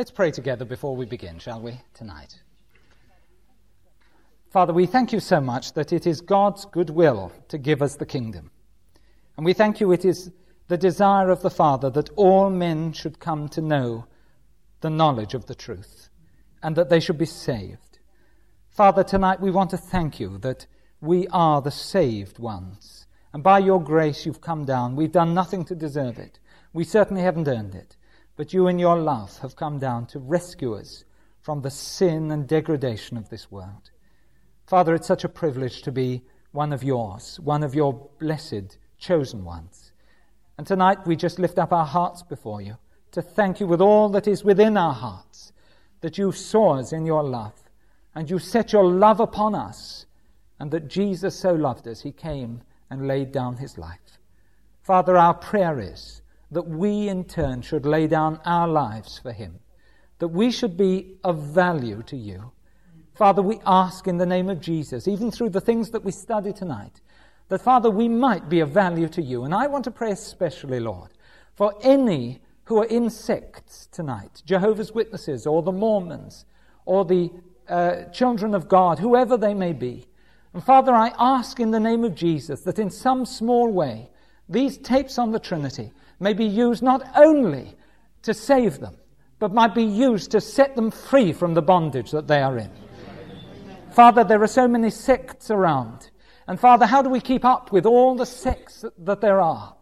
Let's pray together before we begin, shall we, tonight? Father, we thank you so much that it is God's good will to give us the kingdom. And we thank you it is the desire of the Father that all men should come to know the knowledge of the truth and that they should be saved. Father, tonight we want to thank you that we are the saved ones. And by your grace you've come down. We've done nothing to deserve it. We certainly haven't earned it. But you, in your love, have come down to rescue us from the sin and degradation of this world. Father, it's such a privilege to be one of yours, one of your blessed, chosen ones. And tonight we just lift up our hearts before you to thank you with all that is within our hearts, that you saw us in your love, and you set your love upon us, and that Jesus so loved us, he came and laid down his life. Father, our prayer is that we in turn should lay down our lives for him, that we should be of value to you. Father, we ask in the name of Jesus, even through the things that we study tonight, that, Father, we might be of value to you. And I want to pray especially, Lord, for any who are in sects tonight, Jehovah's Witnesses or the Mormons or the uh, children of God, whoever they may be. And Father, I ask in the name of Jesus that in some small way, these tapes on the Trinity may be used not only to save them, but might be used to set them free from the bondage that they are in. Father, there are so many sects around. And Father, how do we keep up with all the sects that there are?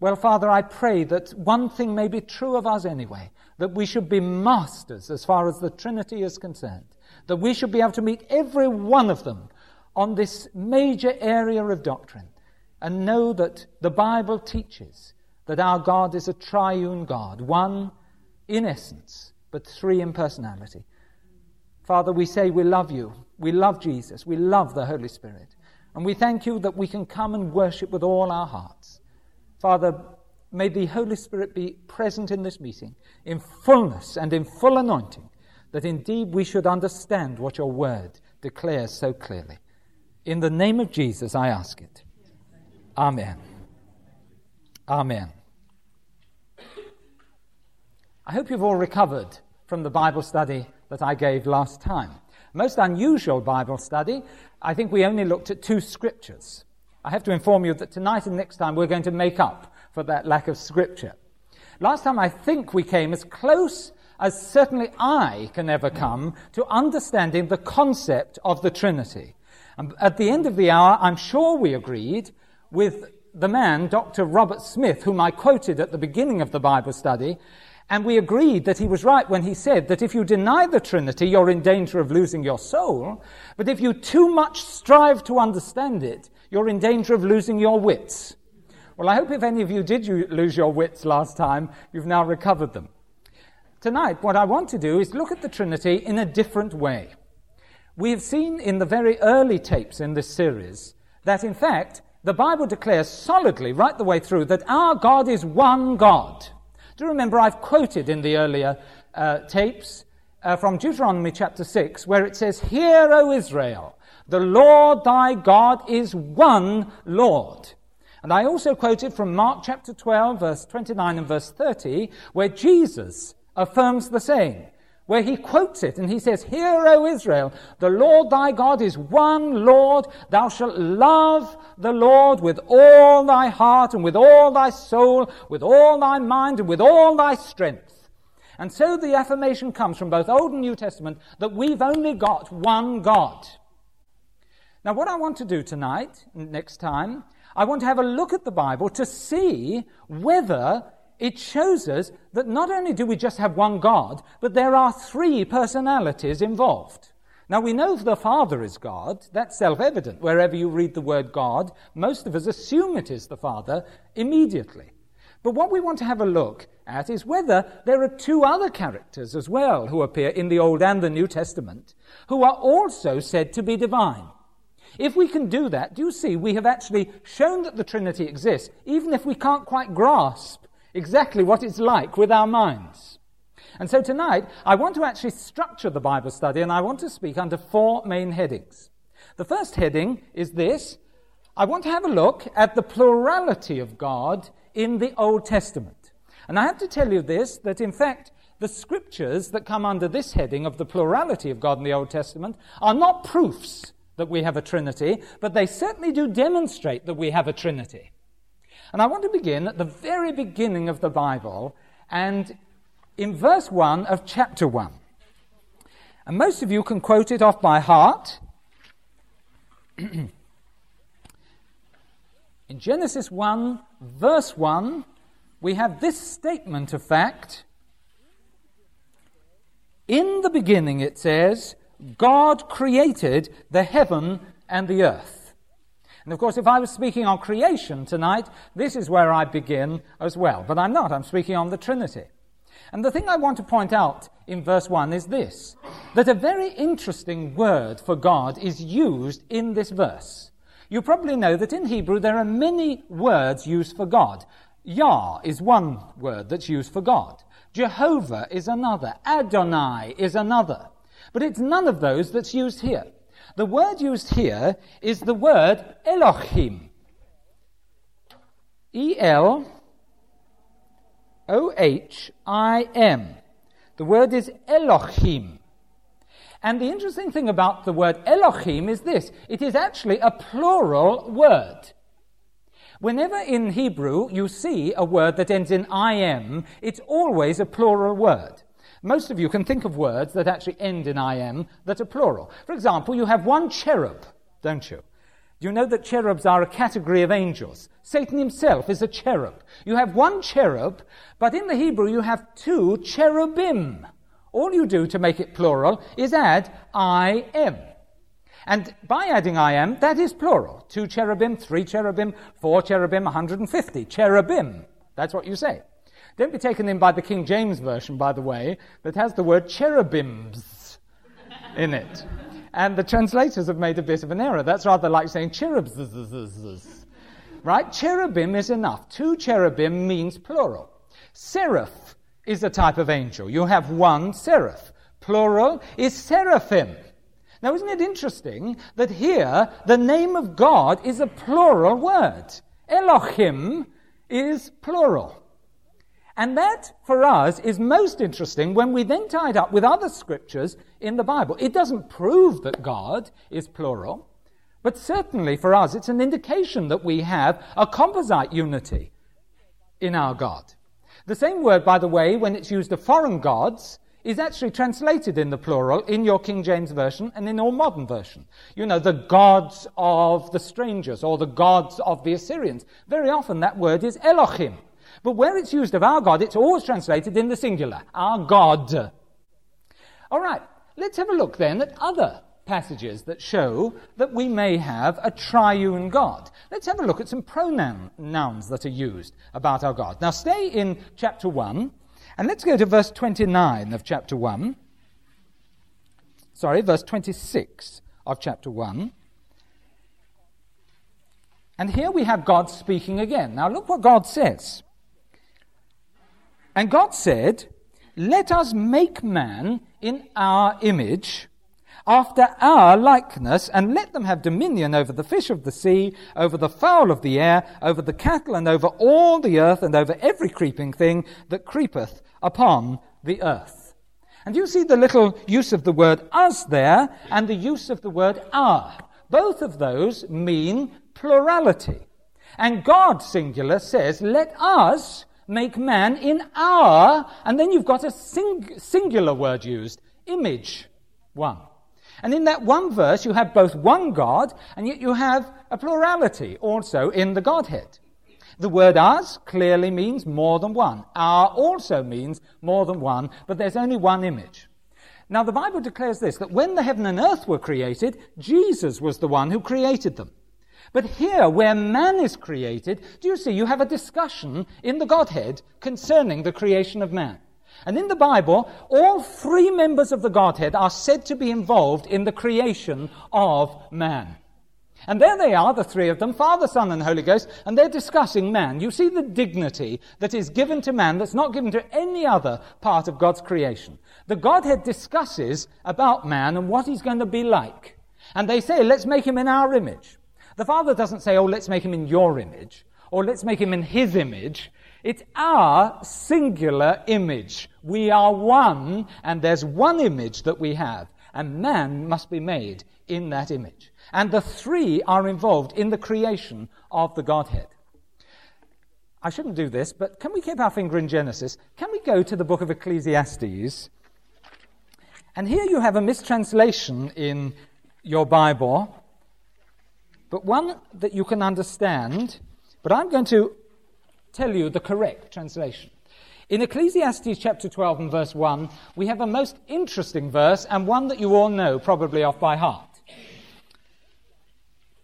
Well, Father, I pray that one thing may be true of us anyway, that we should be masters as far as the Trinity is concerned, that we should be able to meet every one of them on this major area of doctrine and know that the Bible teaches that our God is a triune God, one in essence, but three in personality. Father, we say we love you. We love Jesus. We love the Holy Spirit. And we thank you that we can come and worship with all our hearts. Father, may the Holy Spirit be present in this meeting in fullness and in full anointing, that indeed we should understand what your word declares so clearly. In the name of Jesus, I ask it. Amen. Amen. I hope you've all recovered from the Bible study that I gave last time. Most unusual Bible study. I think we only looked at two scriptures. I have to inform you that tonight and next time we're going to make up for that lack of scripture. Last time I think we came as close as certainly I can ever come to understanding the concept of the Trinity. And at the end of the hour, I'm sure we agreed with the man, Dr. Robert Smith, whom I quoted at the beginning of the Bible study, and we agreed that he was right when he said that if you deny the Trinity, you're in danger of losing your soul. But if you too much strive to understand it, you're in danger of losing your wits. Well, I hope if any of you did you lose your wits last time, you've now recovered them. Tonight, what I want to do is look at the Trinity in a different way. We have seen in the very early tapes in this series that, in fact, the Bible declares solidly, right the way through, that our God is one God. Do remember I've quoted in the earlier uh, tapes uh, from Deuteronomy chapter 6, where it says, Hear, O Israel, the Lord thy God is one Lord. And I also quoted from Mark chapter 12, verse 29 and verse 30, where Jesus affirms the same where he quotes it and he says, Hear, O Israel, the Lord thy God is one Lord. Thou shalt love the Lord with all thy heart and with all thy soul, with all thy mind and with all thy strength. And so the affirmation comes from both Old and New Testament that we've only got one God. Now, what I want to do tonight, next time, I want to have a look at the Bible to see whether it shows us that not only do we just have one God, but there are three personalities involved. Now, we know the Father is God. That's self evident. Wherever you read the word God, most of us assume it is the Father immediately. But what we want to have a look at is whether there are two other characters as well who appear in the Old and the New Testament who are also said to be divine. If we can do that, do you see, we have actually shown that the Trinity exists, even if we can't quite grasp exactly what it's like with our minds. And so tonight, I want to actually structure the Bible study and I want to speak under four main headings. The first heading is this I want to have a look at the plurality of God in the Old Testament. And I have to tell you this that in fact, the scriptures that come under this heading of the plurality of God in the Old Testament are not proofs that we have a Trinity, but they certainly do demonstrate that we have a Trinity. And I want to begin at the very beginning of the Bible and in verse 1 of chapter 1. And most of you can quote it off by heart. in Genesis 1, verse 1, we have this statement of fact. In the beginning, it says, God created the heaven and the earth. And of course, if I was speaking on creation tonight, this is where I begin as well. But I'm not, I'm speaking on the Trinity. And the thing I want to point out in verse 1 is this that a very interesting word for God is used in this verse. You probably know that in Hebrew there are many words used for God. Yah is one word that's used for God. Jehovah is another. Adonai is another. But it's none of those that's used here. The word used here is the word Elohim. E L O H I M. The word is Elohim. And the interesting thing about the word Elohim is this it is actually a plural word. Whenever in Hebrew you see a word that ends in im, it's always a plural word. Most of you can think of words that actually end in im that are plural. For example, you have one cherub, don't you? You know that cherubs are a category of angels? Satan himself is a cherub. You have one cherub, but in the Hebrew you have two cherubim. All you do to make it plural is add I am. And by adding I am, that is plural. Two cherubim, three cherubim, four cherubim, 150 cherubim. That's what you say. Don't be taken in by the King James Version, by the way, that has the word cherubims in it. And the translators have made a bit of an error. That's rather like saying cherubs. Right? Cherubim is enough. Two cherubim means plural. Seraph is a type of angel. You have one seraph. Plural is seraphim. Now, isn't it interesting that here the name of God is a plural word? Elohim is plural. And that, for us, is most interesting when we then tie it up with other scriptures in the Bible. It doesn't prove that God is plural, but certainly for us, it's an indication that we have a composite unity in our God. The same word, by the way, when it's used of foreign gods, is actually translated in the plural in your King James Version and in your modern version. You know, the gods of the strangers or the gods of the Assyrians. Very often that word is Elohim. But where it's used of our God, it's always translated in the singular, our God. All right, let's have a look then at other passages that show that we may have a triune God. Let's have a look at some pronouns that are used about our God. Now, stay in chapter 1, and let's go to verse 29 of chapter 1. Sorry, verse 26 of chapter 1. And here we have God speaking again. Now, look what God says. And God said, Let us make man in our image, after our likeness, and let them have dominion over the fish of the sea, over the fowl of the air, over the cattle, and over all the earth, and over every creeping thing that creepeth upon the earth. And you see the little use of the word us there, and the use of the word our. Both of those mean plurality. And God, singular, says, Let us make man in our, and then you've got a sing, singular word used, image, one. And in that one verse, you have both one God, and yet you have a plurality also in the Godhead. The word us clearly means more than one. Our also means more than one, but there's only one image. Now, the Bible declares this that when the heaven and earth were created, Jesus was the one who created them. But here, where man is created, do you see, you have a discussion in the Godhead concerning the creation of man. And in the Bible, all three members of the Godhead are said to be involved in the creation of man. And there they are, the three of them, Father, Son, and Holy Ghost, and they're discussing man. You see the dignity that is given to man that's not given to any other part of God's creation. The Godhead discusses about man and what he's going to be like. And they say, let's make him in our image. The Father doesn't say, oh, let's make him in your image, or let's make him in his image. It's our singular image. We are one, and there's one image that we have, and man must be made in that image. And the three are involved in the creation of the Godhead. I shouldn't do this, but can we keep our finger in Genesis? Can we go to the book of Ecclesiastes? And here you have a mistranslation in your Bible, but one that you can understand. But I'm going to tell you the correct translation. In Ecclesiastes chapter 12 and verse 1, we have a most interesting verse and one that you all know probably off by heart.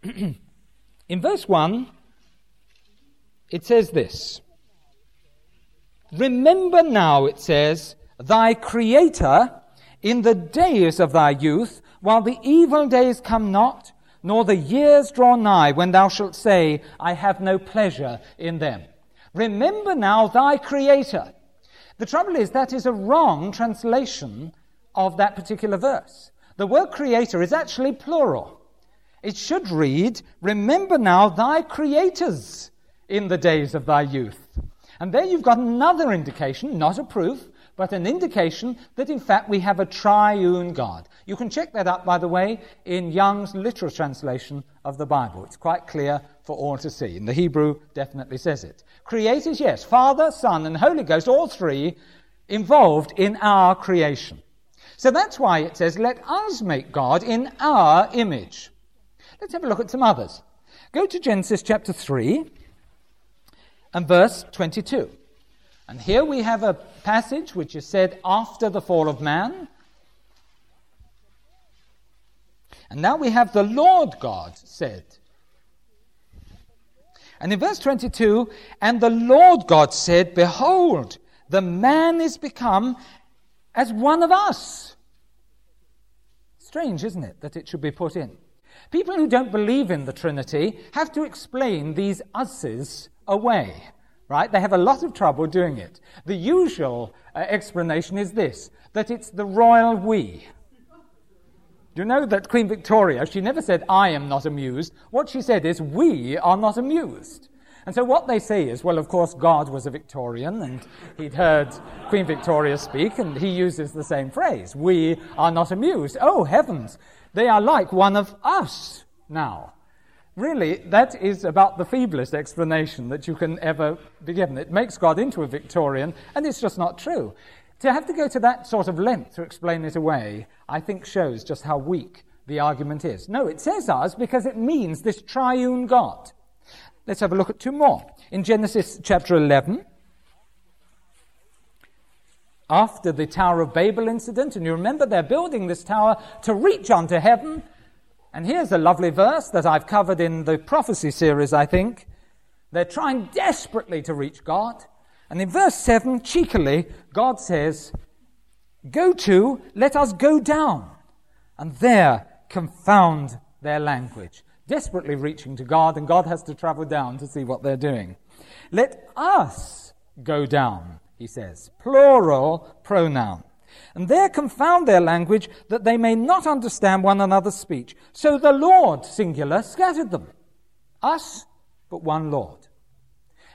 in verse 1, it says this Remember now, it says, thy Creator in the days of thy youth, while the evil days come not, nor the years draw nigh, when thou shalt say, I have no pleasure in them. Remember now thy Creator. The trouble is, that is a wrong translation of that particular verse. The word Creator is actually plural. It should read, Remember now thy Creators in the days of thy youth. And there you've got another indication, not a proof, but an indication that in fact we have a triune God. You can check that up, by the way, in Young's literal translation of the Bible. It's quite clear for all to see. And the Hebrew definitely says it. Creators, yes, Father, Son, and Holy Ghost, all three involved in our creation. So that's why it says, let us make God in our image. Let's have a look at some others. Go to Genesis chapter 3 and verse 22. And here we have a passage which is said after the fall of man. And now we have the Lord God said. And in verse 22, and the Lord God said, Behold, the man is become as one of us. Strange, isn't it, that it should be put in? People who don't believe in the Trinity have to explain these us's away right? They have a lot of trouble doing it. The usual uh, explanation is this that it's the royal we. You know that Queen Victoria, she never said, I am not amused. What she said is, we are not amused. And so what they say is, well, of course, God was a Victorian and he'd heard Queen Victoria speak and he uses the same phrase. We are not amused. Oh, heavens. They are like one of us now. Really, that is about the feeblest explanation that you can ever be given. It makes God into a Victorian, and it's just not true. To have to go to that sort of length to explain it away, I think shows just how weak the argument is. No, it says us because it means this triune God. Let's have a look at two more. In Genesis chapter 11, after the Tower of Babel incident, and you remember they're building this tower to reach onto heaven, and here's a lovely verse that I've covered in the prophecy series, I think. They're trying desperately to reach God. And in verse 7, cheekily, God says, Go to, let us go down, and there confound their language. Desperately reaching to God, and God has to travel down to see what they're doing. Let us go down, he says. Plural pronoun and there confound their language that they may not understand one another's speech. So the Lord, singular, scattered them. Us, but one Lord.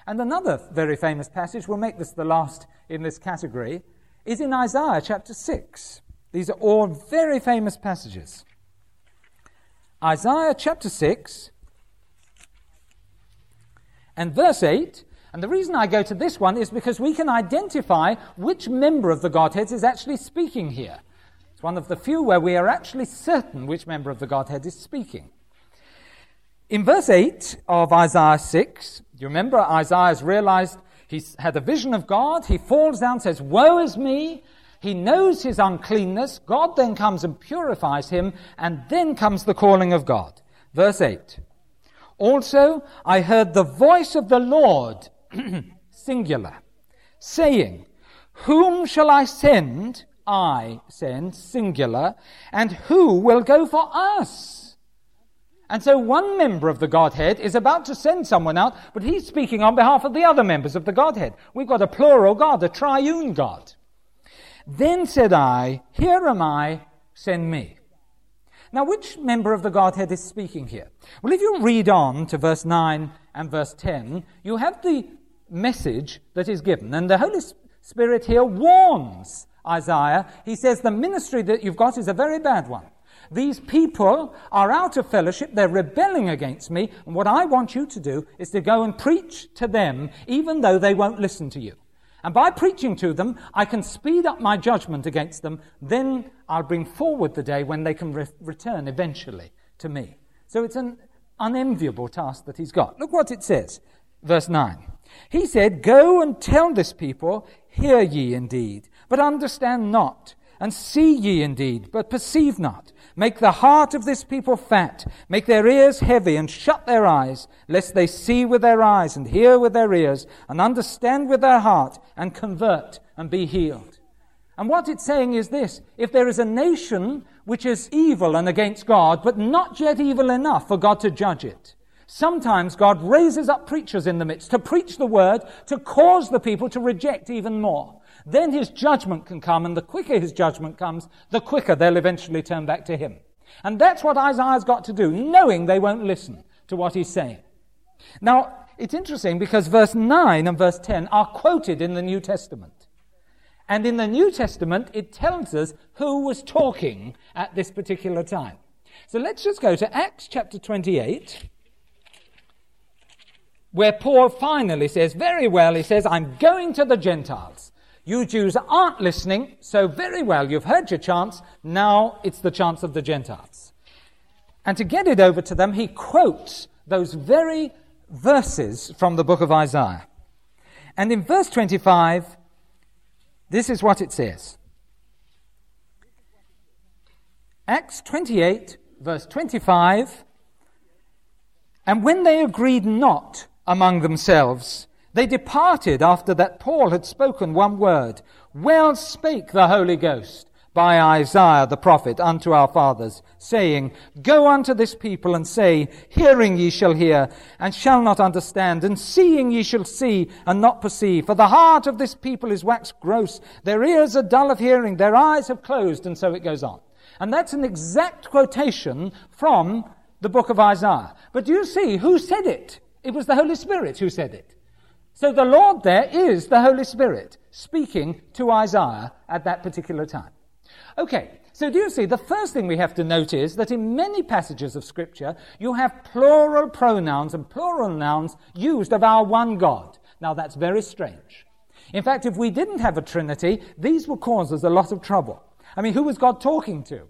And another very famous passage, we'll make this the last in this category, is in Isaiah chapter 6. These are all very famous passages. Isaiah chapter 6 and verse 8 and the reason I go to this one is because we can identify which member of the Godhead is actually speaking here. It's one of the few where we are actually certain which member of the Godhead is speaking. In verse 8 of Isaiah 6, you remember Isaiah's realized he's had a vision of God. He falls down, says, Woe is me. He knows his uncleanness. God then comes and purifies him, and then comes the calling of God. Verse 8. Also, I heard the voice of the Lord singular, saying, Whom shall I send? I send, singular, and who will go for us? And so one member of the Godhead is about to send someone out, but he's speaking on behalf of the other members of the Godhead. We've got a plural God, a triune God. Then said I, Here am I, send me. Now, which member of the Godhead is speaking here? Well, if you read on to verse 9 and verse 10, you have the message that is given. And the Holy Spirit here warns Isaiah. He says, The ministry that you've got is a very bad one. These people are out of fellowship, they're rebelling against me, and what I want you to do is to go and preach to them, even though they won't listen to you. And by preaching to them, I can speed up my judgment against them. Then I'll bring forward the day when they can re- return eventually to me. So it's an unenviable task that he's got. Look what it says, verse 9. He said, Go and tell this people, Hear ye indeed, but understand not, and see ye indeed, but perceive not. Make the heart of this people fat, make their ears heavy, and shut their eyes, lest they see with their eyes, and hear with their ears, and understand with their heart, and convert, and be healed. And what it's saying is this if there is a nation which is evil and against God, but not yet evil enough for God to judge it, sometimes God raises up preachers in the midst to preach the word, to cause the people to reject even more. Then his judgment can come, and the quicker his judgment comes, the quicker they'll eventually turn back to him. And that's what Isaiah's got to do, knowing they won't listen to what he's saying. Now, it's interesting because verse 9 and verse 10 are quoted in the New Testament. And in the New Testament, it tells us who was talking at this particular time. So let's just go to Acts chapter 28, where Paul finally says, Very well, he says, I'm going to the Gentiles. You Jews aren't listening, so very well, you've heard your chance. Now it's the chance of the Gentiles. And to get it over to them, he quotes those very verses from the book of Isaiah. And in verse 25, this is what it says Acts 28, verse 25. And when they agreed not among themselves, they departed after that Paul had spoken one word. Well spake the Holy Ghost by Isaiah the prophet unto our fathers, saying, Go unto this people and say, Hearing ye shall hear, and shall not understand, and seeing ye shall see, and not perceive. For the heart of this people is waxed gross, their ears are dull of hearing, their eyes have closed, and so it goes on. And that's an exact quotation from the book of Isaiah. But do you see who said it? It was the Holy Spirit who said it. So the Lord there is the Holy Spirit speaking to Isaiah at that particular time. Okay, so do you see, the first thing we have to note is that in many passages of Scripture, you have plural pronouns and plural nouns used of our one God. Now that's very strange. In fact, if we didn't have a Trinity, these would cause us a lot of trouble. I mean, who was God talking to?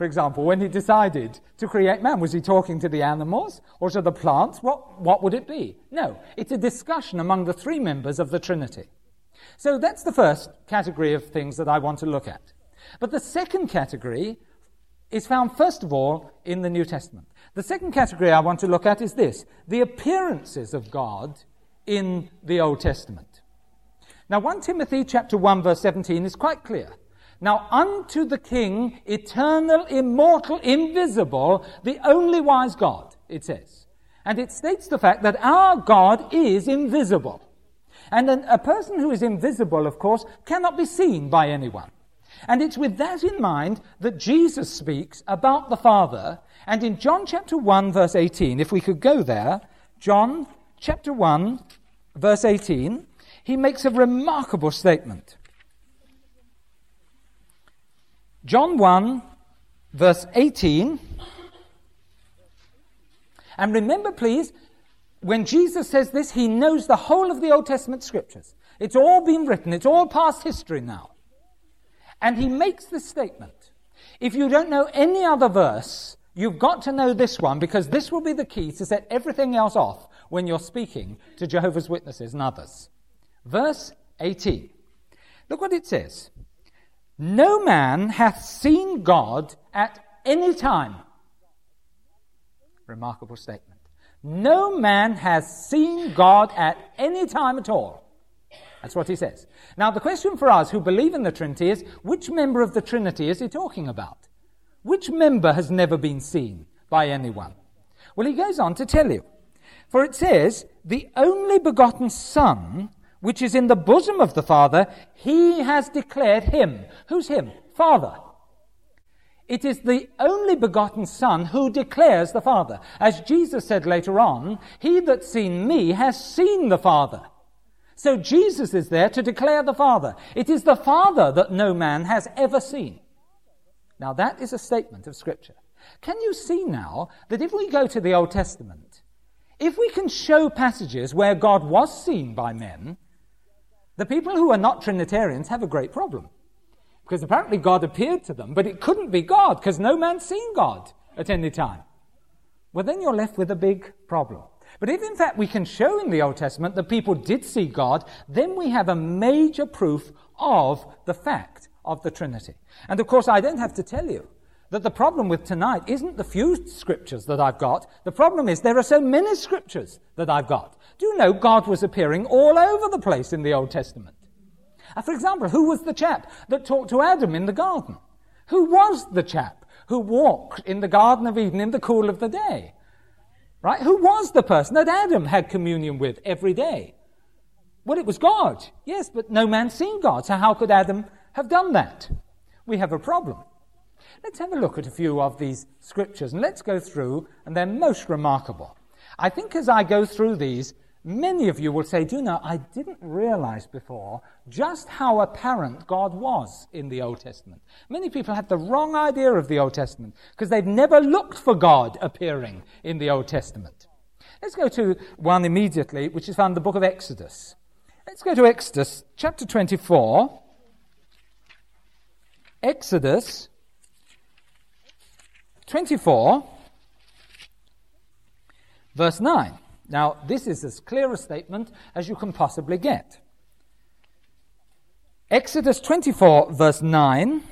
For example, when he decided to create man, was he talking to the animals or to the plants? What, what would it be? No, it's a discussion among the three members of the Trinity. So that's the first category of things that I want to look at. But the second category is found, first of all, in the New Testament. The second category I want to look at is this the appearances of God in the Old Testament. Now, 1 Timothy chapter 1 verse 17 is quite clear. Now unto the King, eternal, immortal, invisible, the only wise God, it says. And it states the fact that our God is invisible. And an, a person who is invisible, of course, cannot be seen by anyone. And it's with that in mind that Jesus speaks about the Father. And in John chapter 1, verse 18, if we could go there, John chapter 1, verse 18, he makes a remarkable statement. John 1, verse 18. And remember, please, when Jesus says this, he knows the whole of the Old Testament scriptures. It's all been written, it's all past history now. And he makes this statement. If you don't know any other verse, you've got to know this one because this will be the key to set everything else off when you're speaking to Jehovah's Witnesses and others. Verse 18. Look what it says. No man hath seen God at any time. Remarkable statement. No man has seen God at any time at all. That's what he says. Now, the question for us who believe in the Trinity is which member of the Trinity is he talking about? Which member has never been seen by anyone? Well, he goes on to tell you. For it says, the only begotten Son which is in the bosom of the Father, he has declared him. Who's him? Father. It is the only begotten Son who declares the Father. As Jesus said later on, he that's seen me has seen the Father. So Jesus is there to declare the Father. It is the Father that no man has ever seen. Now, that is a statement of Scripture. Can you see now that if we go to the Old Testament, if we can show passages where God was seen by men, the people who are not Trinitarians have a great problem. Because apparently God appeared to them, but it couldn't be God because no man's seen God at any time. Well, then you're left with a big problem. But if in fact we can show in the Old Testament that people did see God, then we have a major proof of the fact of the Trinity. And of course, I don't have to tell you that the problem with tonight isn't the few scriptures that I've got. The problem is there are so many scriptures that I've got. Do you know God was appearing all over the place in the Old Testament? Uh, for example, who was the chap that talked to Adam in the garden? Who was the chap who walked in the Garden of Eden in the cool of the day? Right? Who was the person that Adam had communion with every day? Well, it was God. Yes, but no man seen God. So how could Adam have done that? We have a problem. Let's have a look at a few of these scriptures and let's go through, and they're most remarkable. I think as I go through these, many of you will say, Do you know, I didn't realize before just how apparent God was in the Old Testament. Many people have the wrong idea of the Old Testament because they've never looked for God appearing in the Old Testament. Let's go to one immediately, which is found in the book of Exodus. Let's go to Exodus chapter 24. Exodus 24, verse 9. Now, this is as clear a statement as you can possibly get. Exodus 24, verse 9.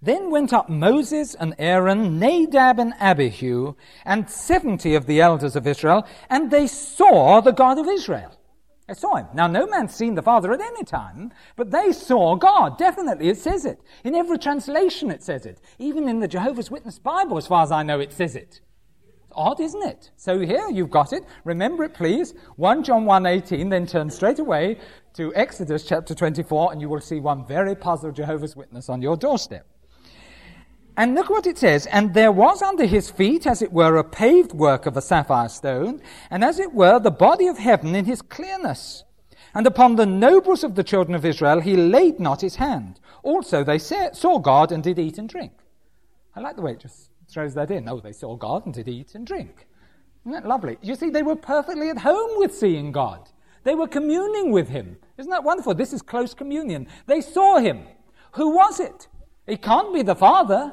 Then went up Moses and Aaron, Nadab and Abihu, and seventy of the elders of Israel, and they saw the God of Israel. They saw him. Now, no man's seen the Father at any time, but they saw God. Definitely, it says it. In every translation, it says it. Even in the Jehovah's Witness Bible, as far as I know, it says it. It's odd, isn't it? So here, you've got it. Remember it, please. 1 John 1.18, then turn straight away to Exodus chapter 24, and you will see one very puzzled Jehovah's Witness on your doorstep. And look what it says. And there was under his feet, as it were, a paved work of a sapphire stone, and as it were, the body of heaven in his clearness. And upon the nobles of the children of Israel he laid not his hand. Also they saw God and did eat and drink. I like the way it just throws that in. Oh, they saw God and did eat and drink. Isn't that lovely? You see, they were perfectly at home with seeing God. They were communing with him. Isn't that wonderful? This is close communion. They saw him. Who was it? It can't be the Father.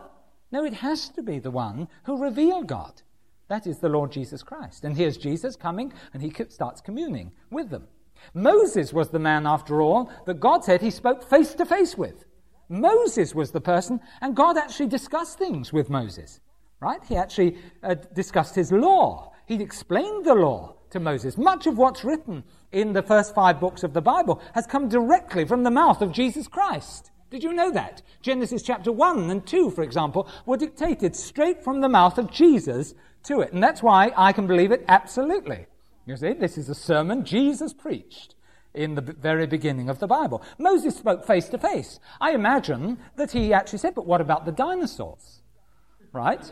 No, it has to be the one who revealed God. That is the Lord Jesus Christ. And here's Jesus coming, and he starts communing with them. Moses was the man, after all, that God said he spoke face to face with. Moses was the person, and God actually discussed things with Moses, right? He actually uh, discussed his law. He explained the law to Moses. Much of what's written in the first five books of the Bible has come directly from the mouth of Jesus Christ. Did you know that? Genesis chapter 1 and 2, for example, were dictated straight from the mouth of Jesus to it. And that's why I can believe it absolutely. You see, this is a sermon Jesus preached in the very beginning of the Bible. Moses spoke face to face. I imagine that he actually said, but what about the dinosaurs? Right?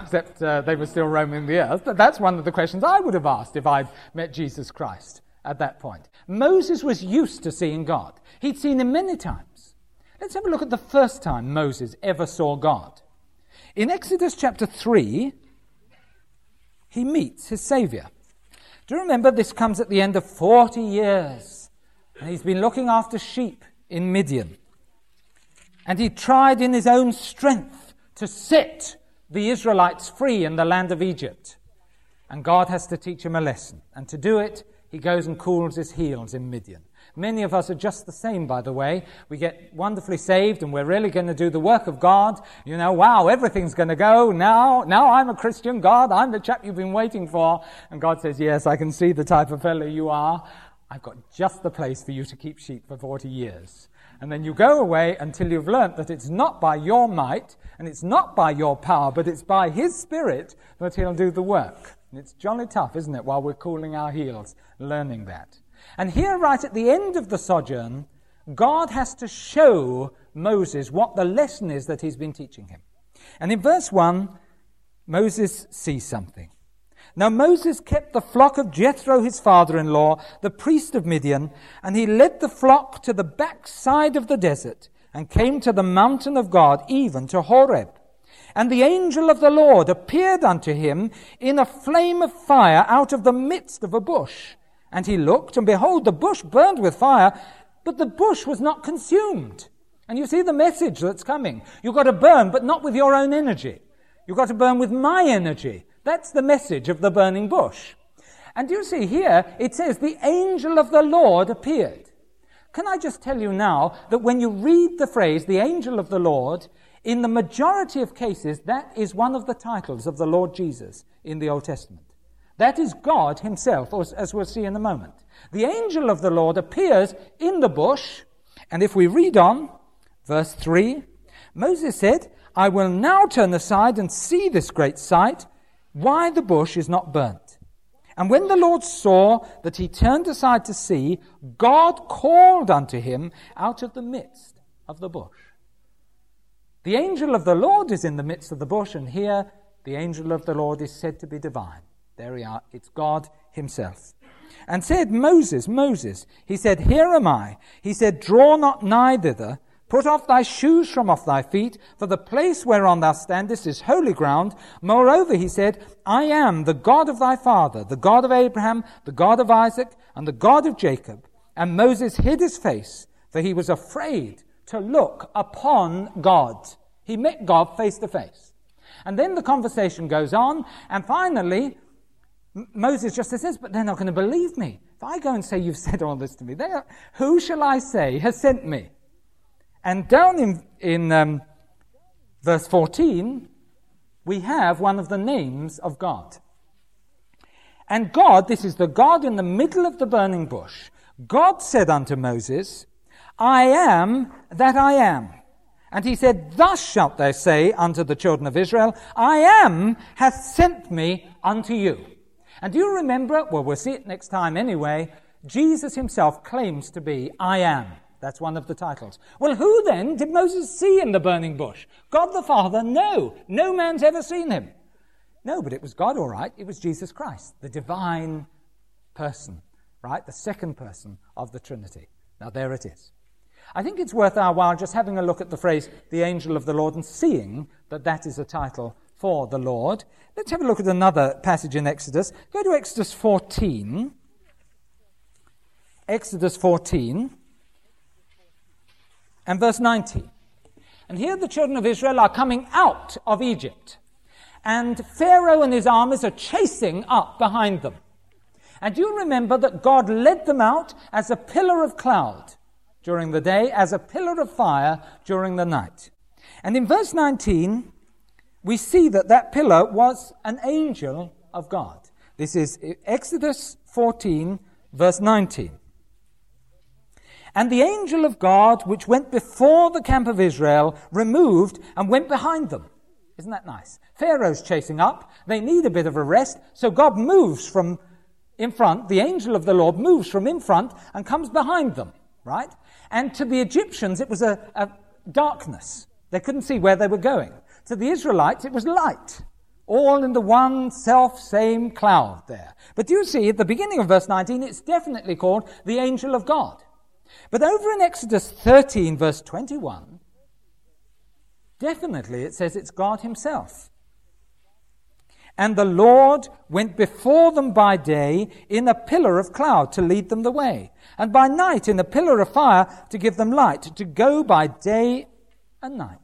Except uh, they were still roaming the earth. But that's one of the questions I would have asked if I'd met Jesus Christ at that point. Moses was used to seeing God. He'd seen him many times. Let's have a look at the first time Moses ever saw God. In Exodus chapter 3, he meets his Savior. Do you remember this comes at the end of 40 years? And he's been looking after sheep in Midian. And he tried in his own strength to set the Israelites free in the land of Egypt. And God has to teach him a lesson. And to do it, he goes and cools his heels in Midian. Many of us are just the same, by the way. We get wonderfully saved and we're really going to do the work of God. You know, wow, everything's going to go. Now, now I'm a Christian. God, I'm the chap you've been waiting for. And God says, yes, I can see the type of fellow you are. I've got just the place for you to keep sheep for 40 years. And then you go away until you've learnt that it's not by your might and it's not by your power, but it's by His Spirit that He'll do the work. And it's jolly tough, isn't it, while we're cooling our heels, learning that. And here, right at the end of the sojourn, God has to show Moses what the lesson is that he's been teaching him. And in verse 1, Moses sees something. Now Moses kept the flock of Jethro, his father in law, the priest of Midian, and he led the flock to the backside of the desert and came to the mountain of God, even to Horeb. And the angel of the Lord appeared unto him in a flame of fire out of the midst of a bush. And he looked, and behold, the bush burned with fire, but the bush was not consumed. And you see the message that's coming. You've got to burn, but not with your own energy. You've got to burn with my energy. That's the message of the burning bush. And you see here, it says, the angel of the Lord appeared. Can I just tell you now that when you read the phrase, the angel of the Lord, in the majority of cases, that is one of the titles of the Lord Jesus in the Old Testament. That is God Himself, as we'll see in a moment. The angel of the Lord appears in the bush, and if we read on, verse 3, Moses said, I will now turn aside and see this great sight, why the bush is not burnt. And when the Lord saw that he turned aside to see, God called unto him out of the midst of the bush. The angel of the Lord is in the midst of the bush, and here the angel of the Lord is said to be divine. There we are. It's God Himself. And said, Moses, Moses, he said, Here am I. He said, Draw not nigh thither. Put off thy shoes from off thy feet, for the place whereon thou standest is holy ground. Moreover, he said, I am the God of thy father, the God of Abraham, the God of Isaac, and the God of Jacob. And Moses hid his face, for he was afraid to look upon God. He met God face to face. And then the conversation goes on, and finally, Moses just says this, but they're not going to believe me. If I go and say, You've said all this to me, are, who shall I say has sent me? And down in, in um, verse 14, we have one of the names of God. And God, this is the God in the middle of the burning bush, God said unto Moses, I am that I am. And he said, Thus shalt thou say unto the children of Israel, I am hath sent me unto you. And do you remember, well, we'll see it next time anyway, Jesus himself claims to be I am. That's one of the titles. Well, who then did Moses see in the burning bush? God the Father? No. No man's ever seen him. No, but it was God, all right. It was Jesus Christ, the divine person, right? The second person of the Trinity. Now, there it is. I think it's worth our while just having a look at the phrase, the angel of the Lord, and seeing that that is a title for the Lord. Let's have a look at another passage in Exodus. Go to Exodus 14. Exodus 14 and verse 19. And here the children of Israel are coming out of Egypt. And Pharaoh and his armies are chasing up behind them. And you remember that God led them out as a pillar of cloud during the day, as a pillar of fire during the night. And in verse 19, we see that that pillar was an angel of God. This is Exodus 14, verse 19. And the angel of God, which went before the camp of Israel, removed and went behind them. Isn't that nice? Pharaoh's chasing up. They need a bit of a rest. So God moves from in front. The angel of the Lord moves from in front and comes behind them, right? And to the Egyptians, it was a, a darkness. They couldn't see where they were going. To the Israelites, it was light. All in the one self same cloud there. But you see, at the beginning of verse 19, it's definitely called the angel of God. But over in Exodus 13, verse 21, definitely it says it's God Himself. And the Lord went before them by day in a pillar of cloud to lead them the way, and by night in a pillar of fire to give them light, to go by day and night.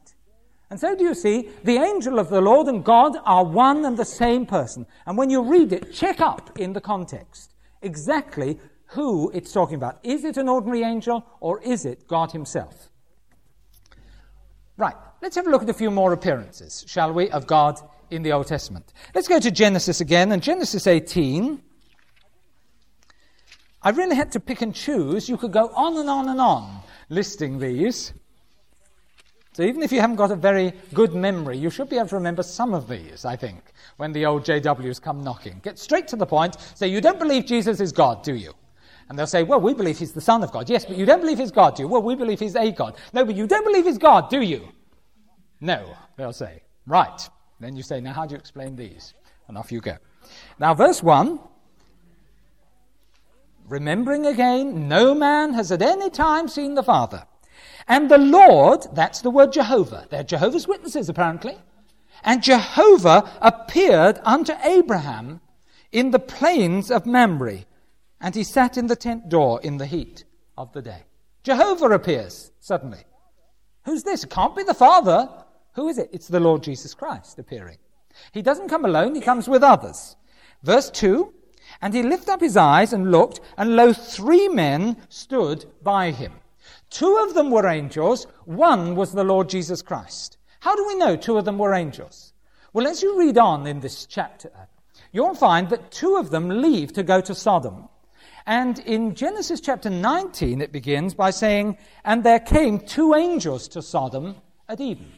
And so do you see, the angel of the Lord and God are one and the same person. And when you read it, check up in the context exactly who it's talking about. Is it an ordinary angel or is it God Himself? Right, let's have a look at a few more appearances, shall we, of God in the Old Testament. Let's go to Genesis again, and Genesis 18. I really had to pick and choose. You could go on and on and on listing these. So even if you haven't got a very good memory, you should be able to remember some of these, I think, when the old JWs come knocking. Get straight to the point. Say, you don't believe Jesus is God, do you? And they'll say, well, we believe he's the Son of God. Yes, but you don't believe he's God, do you? Well, we believe he's a God. No, but you don't believe he's God, do you? No, they'll say. Right. Then you say, now how do you explain these? and off you go. Now, verse 1 remembering again, no man has at any time seen the Father. And the Lord, that's the word Jehovah. They're Jehovah's Witnesses, apparently. And Jehovah appeared unto Abraham in the plains of Mamre, and he sat in the tent door in the heat of the day. Jehovah appears suddenly. Who's this? It can't be the Father. Who is it? It's the Lord Jesus Christ appearing. He doesn't come alone, he comes with others. Verse 2 And he lifted up his eyes and looked, and lo, three men stood by him. Two of them were angels, one was the Lord Jesus Christ. How do we know two of them were angels? Well, as you read on in this chapter, you'll find that two of them leave to go to Sodom. And in Genesis chapter 19, it begins by saying, And there came two angels to Sodom at even.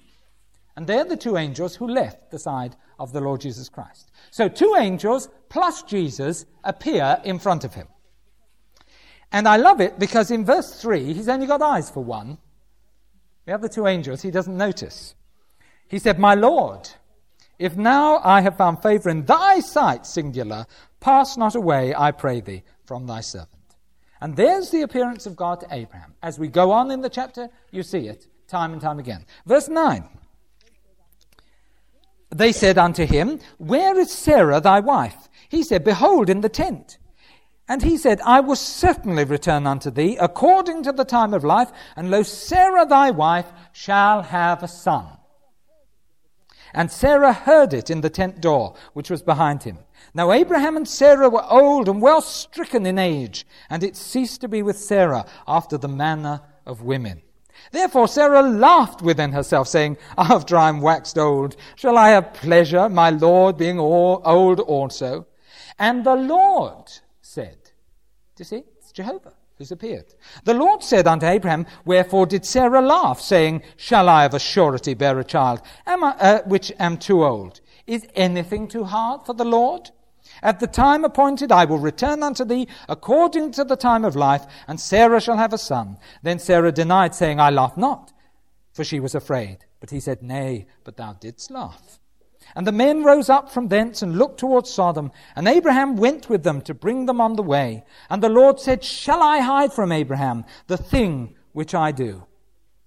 And they're the two angels who left the side of the Lord Jesus Christ. So two angels plus Jesus appear in front of him. And I love it because in verse 3, he's only got eyes for one. The other two angels he doesn't notice. He said, My Lord, if now I have found favor in thy sight, singular, pass not away, I pray thee, from thy servant. And there's the appearance of God to Abraham. As we go on in the chapter, you see it time and time again. Verse 9. They said unto him, Where is Sarah thy wife? He said, Behold, in the tent. And he said, I will certainly return unto thee according to the time of life, and lo, Sarah thy wife shall have a son. And Sarah heard it in the tent door, which was behind him. Now Abraham and Sarah were old and well stricken in age, and it ceased to be with Sarah after the manner of women. Therefore Sarah laughed within herself, saying, After I am waxed old, shall I have pleasure, my Lord being old also? And the Lord Do you see? It's Jehovah who's appeared. The Lord said unto Abraham, Wherefore did Sarah laugh, saying, Shall I of a surety bear a child, am I, uh, which am too old? Is anything too hard for the Lord? At the time appointed I will return unto thee according to the time of life, and Sarah shall have a son. Then Sarah denied, saying, I laugh not, for she was afraid. But he said, Nay, but thou didst laugh. And the men rose up from thence and looked towards Sodom, and Abraham went with them to bring them on the way. And the Lord said, Shall I hide from Abraham the thing which I do?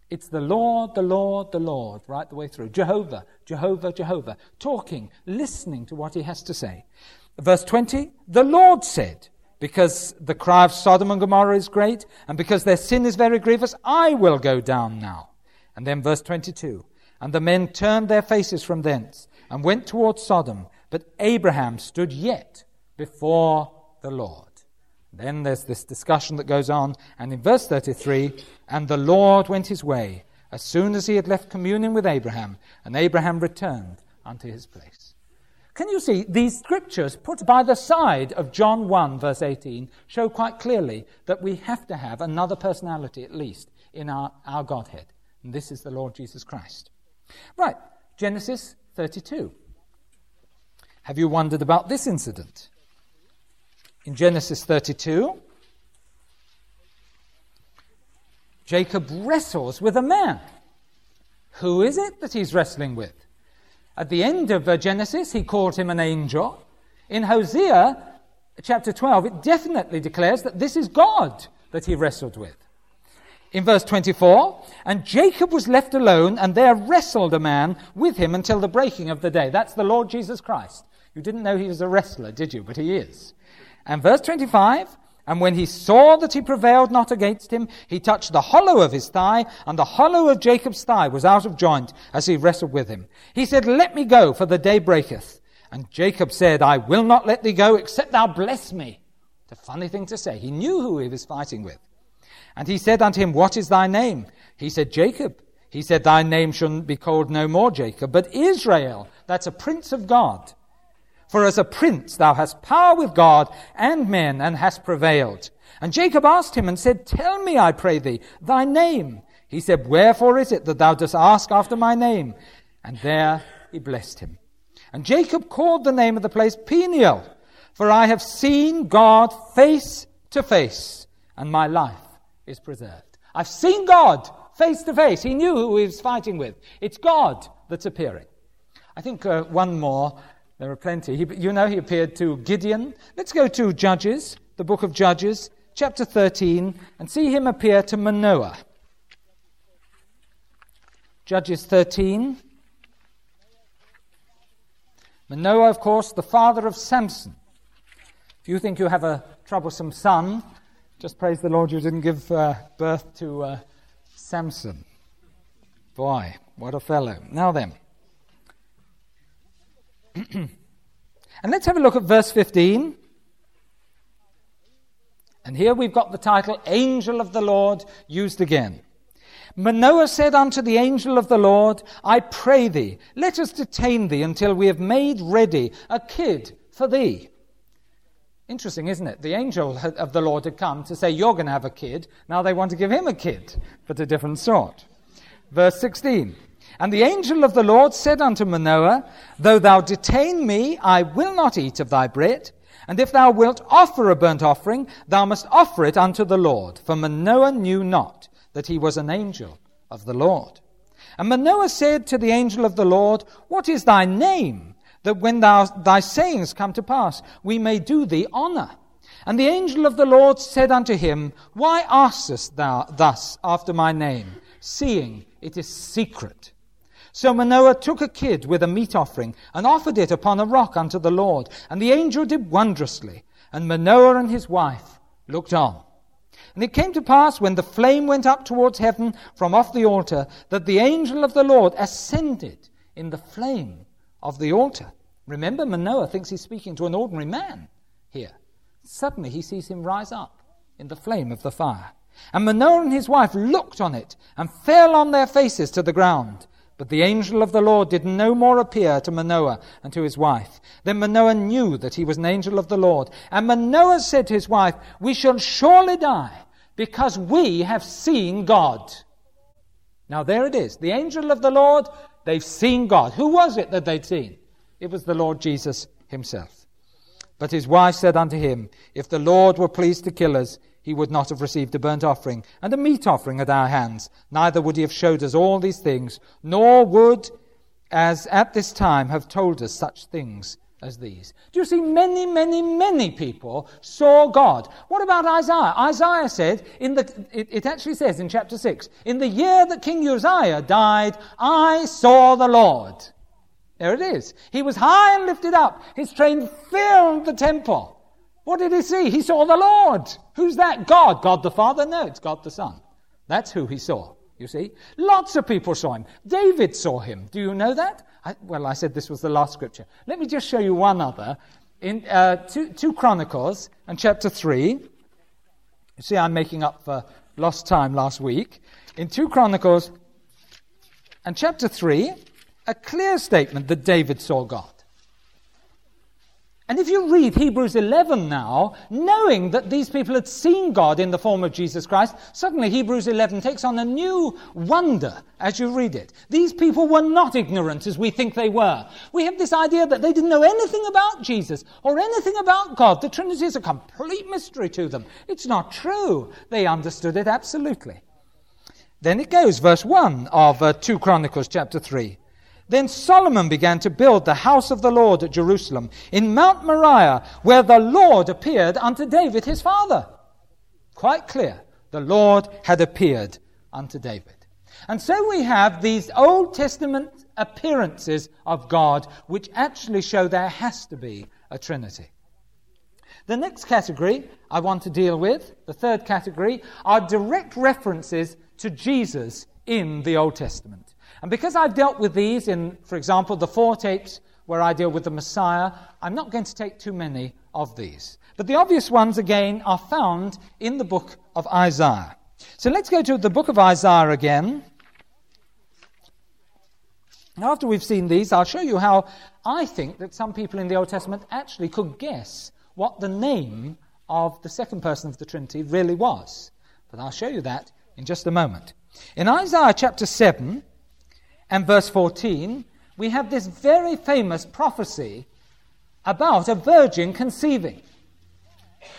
It's the Lord, the Lord, the Lord, right the way through. Jehovah, Jehovah, Jehovah, talking, listening to what he has to say. Verse 20, the Lord said, because the cry of Sodom and Gomorrah is great, and because their sin is very grievous, I will go down now. And then verse 22, and the men turned their faces from thence and went towards Sodom, but Abraham stood yet before the Lord. Then there's this discussion that goes on, and in verse 33, and the Lord went his way as soon as he had left communion with Abraham, and Abraham returned unto his place. Can you see these scriptures put by the side of John 1, verse 18, show quite clearly that we have to have another personality at least in our, our Godhead. And this is the Lord Jesus Christ. Right, Genesis 32. Have you wondered about this incident? In Genesis 32, Jacob wrestles with a man. Who is it that he's wrestling with? At the end of uh, Genesis, he called him an angel. In Hosea chapter 12, it definitely declares that this is God that he wrestled with. In verse 24, and Jacob was left alone, and there wrestled a man with him until the breaking of the day. That's the Lord Jesus Christ. You didn't know he was a wrestler, did you? But he is. And verse 25, and when he saw that he prevailed not against him, he touched the hollow of his thigh, and the hollow of Jacob's thigh was out of joint as he wrestled with him. He said, Let me go, for the day breaketh. And Jacob said, I will not let thee go, except thou bless me. It's a funny thing to say. He knew who he was fighting with. And he said unto him, What is thy name? He said, Jacob. He said, Thy name shouldn't be called no more Jacob, but Israel. That's a prince of God. For as a prince thou hast power with God and men, and hast prevailed. And Jacob asked him and said, Tell me, I pray thee, thy name. He said, Wherefore is it that thou dost ask after my name? And there he blessed him. And Jacob called the name of the place Peniel, for I have seen God face to face, and my life is preserved. I've seen God face to face. He knew who he was fighting with. It's God that's appearing. I think uh, one more There are plenty. He, you know, he appeared to Gideon. Let's go to Judges, the book of Judges, chapter 13, and see him appear to Manoah. Judges 13. Manoah, of course, the father of Samson. If you think you have a troublesome son, just praise the Lord you didn't give uh, birth to uh, Samson. Boy, what a fellow. Now then. and let's have a look at verse 15. And here we've got the title Angel of the Lord used again. Manoah said unto the angel of the Lord, I pray thee, let us detain thee until we have made ready a kid for thee. Interesting, isn't it? The angel of the Lord had come to say, You're going to have a kid. Now they want to give him a kid, but a different sort. Verse 16. And the angel of the Lord said unto Manoah, Though thou detain me, I will not eat of thy bread. And if thou wilt offer a burnt offering, thou must offer it unto the Lord. For Manoah knew not that he was an angel of the Lord. And Manoah said to the angel of the Lord, What is thy name? That when thou, thy sayings come to pass, we may do thee honor. And the angel of the Lord said unto him, Why askest thou thus after my name, seeing it is secret? So Manoah took a kid with a meat offering and offered it upon a rock unto the Lord. And the angel did wondrously. And Manoah and his wife looked on. And it came to pass when the flame went up towards heaven from off the altar that the angel of the Lord ascended in the flame of the altar. Remember, Manoah thinks he's speaking to an ordinary man here. Suddenly he sees him rise up in the flame of the fire. And Manoah and his wife looked on it and fell on their faces to the ground. But the angel of the Lord did no more appear to Manoah and to his wife. Then Manoah knew that he was an angel of the Lord. And Manoah said to his wife, We shall surely die because we have seen God. Now there it is. The angel of the Lord, they've seen God. Who was it that they'd seen? It was the Lord Jesus himself. But his wife said unto him, If the Lord were pleased to kill us, he would not have received a burnt offering and a meat offering at our hands. Neither would he have showed us all these things, nor would, as at this time, have told us such things as these. Do you see, many, many, many people saw God. What about Isaiah? Isaiah said, in the, it, it, actually says in chapter 6, in the year that King Uzziah died, I saw the Lord. There it is. He was high and lifted up. His train filled the temple. What did he see? He saw the Lord. Who's that? God. God the Father? No, it's God the Son. That's who he saw, you see. Lots of people saw him. David saw him. Do you know that? I, well, I said this was the last scripture. Let me just show you one other. In uh, two, two Chronicles and chapter 3. You see, I'm making up for lost time last week. In 2 Chronicles and chapter 3, a clear statement that David saw God. And if you read Hebrews 11 now, knowing that these people had seen God in the form of Jesus Christ, suddenly Hebrews 11 takes on a new wonder as you read it. These people were not ignorant as we think they were. We have this idea that they didn't know anything about Jesus or anything about God. The Trinity is a complete mystery to them. It's not true. They understood it absolutely. Then it goes, verse 1 of uh, 2 Chronicles chapter 3. Then Solomon began to build the house of the Lord at Jerusalem, in Mount Moriah, where the Lord appeared unto David his father. Quite clear. The Lord had appeared unto David. And so we have these Old Testament appearances of God, which actually show there has to be a Trinity. The next category I want to deal with, the third category, are direct references to Jesus in the Old Testament. And because I've dealt with these in, for example, the four tapes where I deal with the Messiah, I'm not going to take too many of these. But the obvious ones, again, are found in the book of Isaiah. So let's go to the book of Isaiah again. After we've seen these, I'll show you how I think that some people in the Old Testament actually could guess what the name of the second person of the Trinity really was. But I'll show you that in just a moment. In Isaiah chapter 7, and verse 14, we have this very famous prophecy about a virgin conceiving.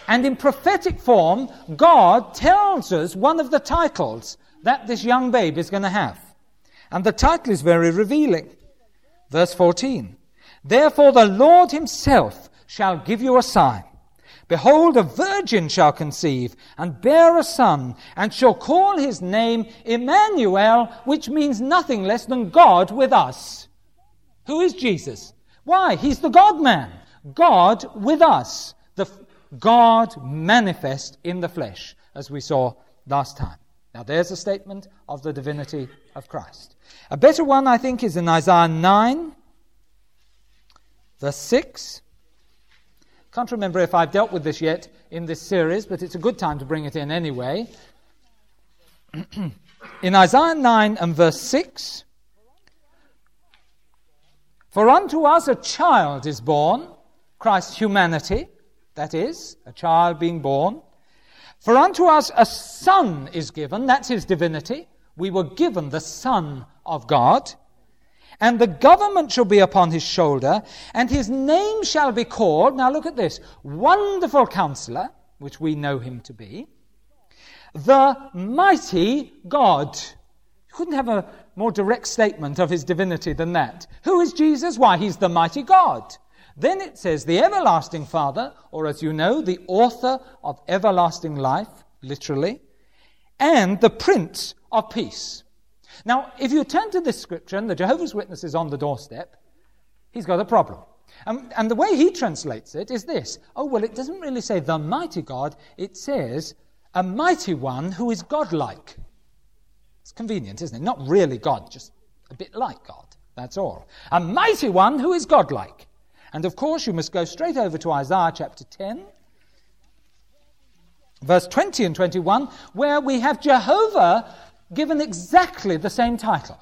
And in prophetic form, God tells us one of the titles that this young babe is going to have. And the title is very revealing. Verse 14 Therefore the Lord himself shall give you a sign. Behold, a virgin shall conceive and bear a son, and shall call his name Emmanuel, which means nothing less than God with us. Who is Jesus? Why? He's the God man. God with us. The God manifest in the flesh, as we saw last time. Now, there's a statement of the divinity of Christ. A better one, I think, is in Isaiah 9, verse 6. Can't remember if I've dealt with this yet in this series, but it's a good time to bring it in anyway. in Isaiah 9 and verse 6 For unto us a child is born, Christ's humanity, that is, a child being born. For unto us a son is given, that's his divinity. We were given the Son of God. And the government shall be upon his shoulder, and his name shall be called, now look at this, Wonderful Counselor, which we know him to be, the Mighty God. You couldn't have a more direct statement of his divinity than that. Who is Jesus? Why, he's the Mighty God. Then it says, the everlasting Father, or as you know, the author of everlasting life, literally, and the Prince of Peace. Now, if you turn to this scripture and the Jehovah's Witness is on the doorstep, he's got a problem. Um, and the way he translates it is this oh, well, it doesn't really say the mighty God, it says a mighty one who is godlike. It's convenient, isn't it? Not really God, just a bit like God. That's all. A mighty one who is godlike. And of course, you must go straight over to Isaiah chapter 10, verse 20 and 21, where we have Jehovah given exactly the same title.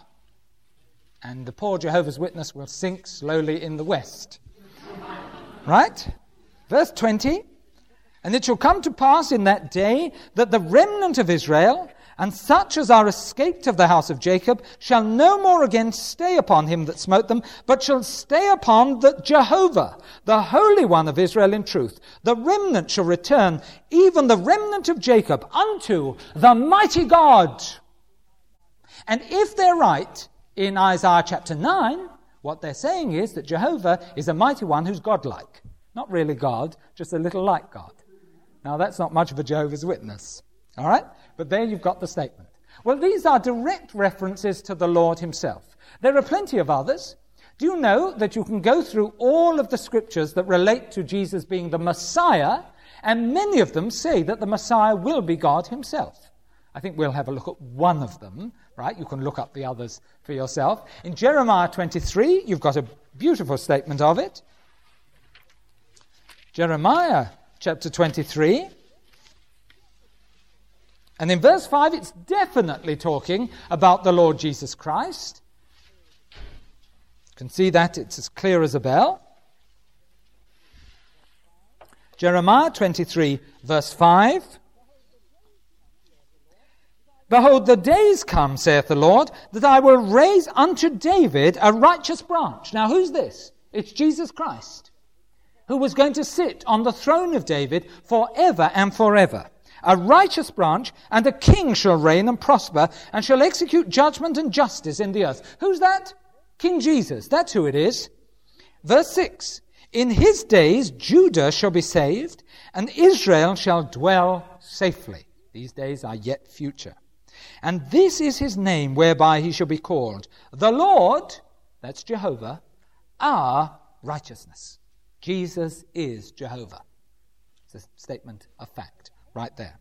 And the poor Jehovah's Witness will sink slowly in the west. right? Verse 20 And it shall come to pass in that day that the remnant of Israel, and such as are escaped of the house of Jacob, shall no more again stay upon him that smote them, but shall stay upon the Jehovah, the Holy One of Israel in truth. The remnant shall return, even the remnant of Jacob, unto the mighty God and if they're right in Isaiah chapter 9, what they're saying is that Jehovah is a mighty one who's godlike. Not really God, just a little like God. Now, that's not much of a Jehovah's Witness. All right? But there you've got the statement. Well, these are direct references to the Lord Himself. There are plenty of others. Do you know that you can go through all of the scriptures that relate to Jesus being the Messiah, and many of them say that the Messiah will be God Himself? I think we'll have a look at one of them right? You can look up the others for yourself. In Jeremiah 23, you've got a beautiful statement of it. Jeremiah chapter 23. And in verse 5, it's definitely talking about the Lord Jesus Christ. You can see that it's as clear as a bell. Jeremiah 23, verse 5. Behold, the days come, saith the Lord, that I will raise unto David a righteous branch. Now, who's this? It's Jesus Christ, who was going to sit on the throne of David forever and forever. A righteous branch, and a king shall reign and prosper, and shall execute judgment and justice in the earth. Who's that? King Jesus. That's who it is. Verse 6 In his days Judah shall be saved, and Israel shall dwell safely. These days are yet future. And this is his name whereby he shall be called the Lord, that's Jehovah, our righteousness. Jesus is Jehovah. It's a statement of fact right there.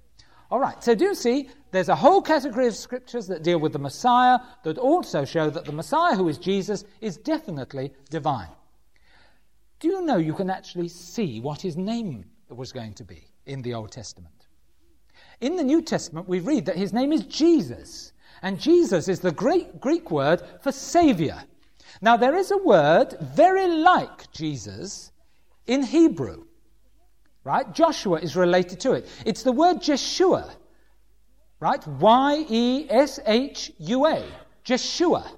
All right, so do you see there's a whole category of scriptures that deal with the Messiah that also show that the Messiah, who is Jesus, is definitely divine. Do you know you can actually see what his name was going to be in the Old Testament? In the New Testament, we read that his name is Jesus. And Jesus is the great Greek word for Savior. Now, there is a word very like Jesus in Hebrew, right? Joshua is related to it. It's the word Jeshua, right? Y E S H U A, Jeshua.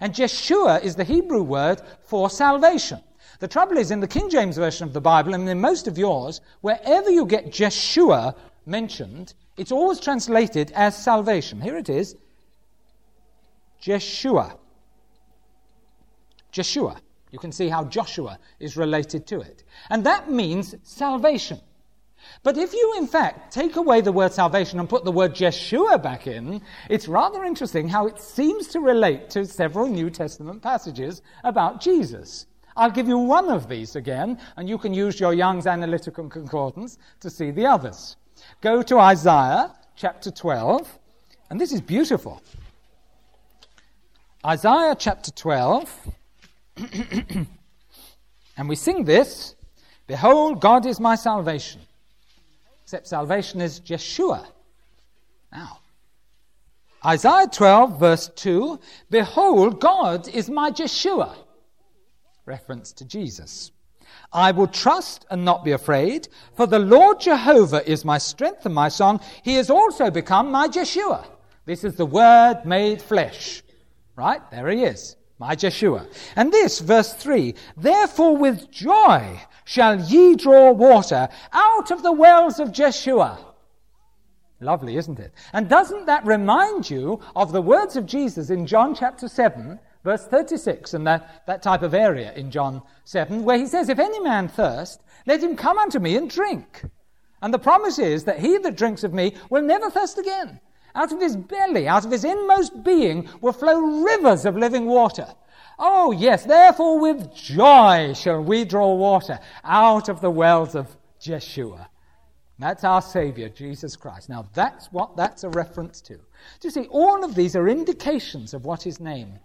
And Jeshua is the Hebrew word for salvation. The trouble is, in the King James Version of the Bible, and in most of yours, wherever you get Jeshua mentioned, it's always translated as salvation. Here it is Jeshua. Jeshua. You can see how Joshua is related to it. And that means salvation. But if you, in fact, take away the word salvation and put the word Jeshua back in, it's rather interesting how it seems to relate to several New Testament passages about Jesus. I'll give you one of these again, and you can use your Young's Analytical Concordance to see the others. Go to Isaiah chapter 12, and this is beautiful. Isaiah chapter 12, and we sing this Behold, God is my salvation. Except salvation is Jeshua. Now, Isaiah 12, verse 2 Behold, God is my Jeshua. Reference to Jesus. I will trust and not be afraid, for the Lord Jehovah is my strength and my song. He has also become my Jeshua. This is the Word made flesh. Right? There he is. My Jeshua. And this, verse 3 Therefore with joy shall ye draw water out of the wells of Jeshua. Lovely, isn't it? And doesn't that remind you of the words of Jesus in John chapter 7, verse 36, and that, that type of area in John 7, where he says, If any man thirst, let him come unto me and drink. And the promise is that he that drinks of me will never thirst again. Out of his belly, out of his inmost being, will flow rivers of living water. Oh, yes, therefore with joy shall we draw water out of the wells of Jeshua. That's our Savior, Jesus Christ. Now, that's what that's a reference to. Do you see, all of these are indications of what his name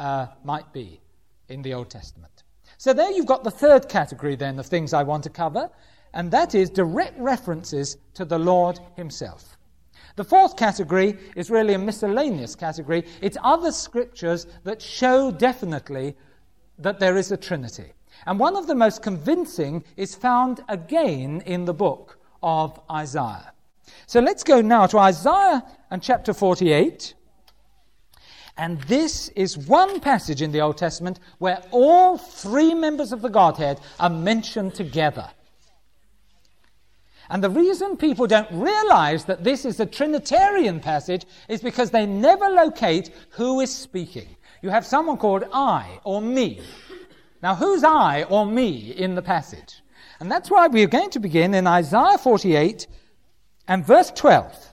uh, might be in the Old Testament. So, there you've got the third category then of things I want to cover, and that is direct references to the Lord himself. The fourth category is really a miscellaneous category. It's other scriptures that show definitely that there is a Trinity. And one of the most convincing is found again in the book of Isaiah. So let's go now to Isaiah and chapter 48. And this is one passage in the Old Testament where all three members of the Godhead are mentioned together. And the reason people don't realize that this is a Trinitarian passage is because they never locate who is speaking. You have someone called I or me. Now, who's I or me in the passage? And that's why we're going to begin in Isaiah 48 and verse 12.